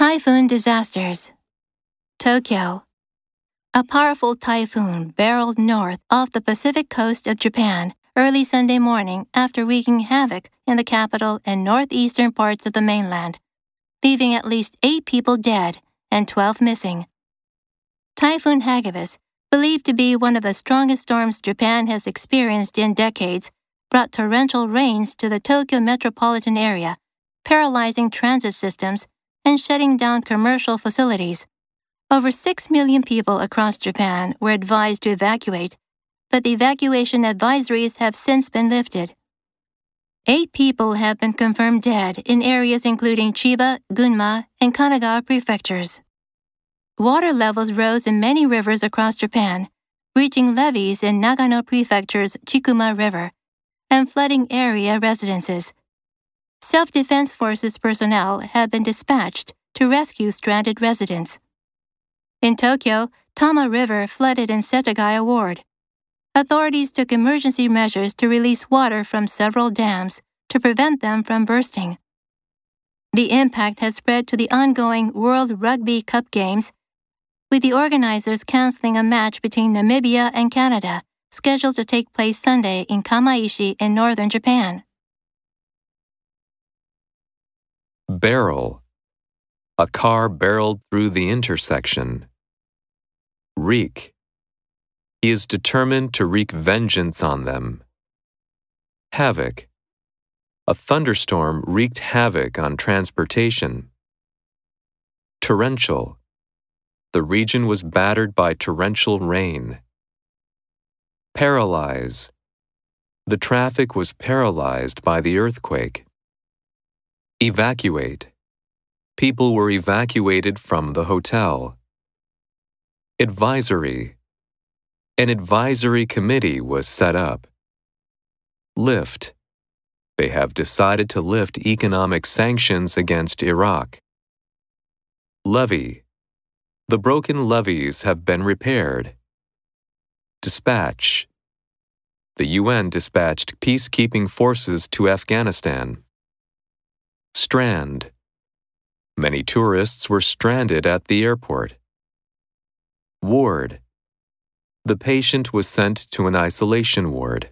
Typhoon disasters. Tokyo. A powerful typhoon barreled north off the Pacific coast of Japan early Sunday morning after wreaking havoc in the capital and northeastern parts of the mainland, leaving at least eight people dead and 12 missing. Typhoon Hagibis, believed to be one of the strongest storms Japan has experienced in decades, brought torrential rains to the Tokyo metropolitan area, paralyzing transit systems and shutting down commercial facilities. Over 6 million people across Japan were advised to evacuate, but the evacuation advisories have since been lifted. Eight people have been confirmed dead in areas including Chiba, Gunma, and Kanagawa prefectures. Water levels rose in many rivers across Japan, reaching levees in Nagano Prefecture's Chikuma River and flooding area residences. Self Defense Forces personnel have been dispatched to rescue stranded residents. In Tokyo, Tama River flooded in Setagaya Ward. Authorities took emergency measures to release water from several dams to prevent them from bursting. The impact has spread to the ongoing World Rugby Cup games, with the organizers canceling a match between Namibia and Canada scheduled to take place Sunday in Kamaishi in northern Japan. Barrel. A car barreled through the intersection. Wreak. He is determined to wreak vengeance on them. Havoc. A thunderstorm wreaked havoc on transportation. Torrential. The region was battered by torrential rain. Paralyze. The traffic was paralyzed by the earthquake. Evacuate. People were evacuated from the hotel. Advisory. An advisory committee was set up. Lift. They have decided to lift economic sanctions against Iraq. Levee. The broken levees have been repaired. Dispatch. The UN dispatched peacekeeping forces to Afghanistan. Strand. Many tourists were stranded at the airport. Ward. The patient was sent to an isolation ward.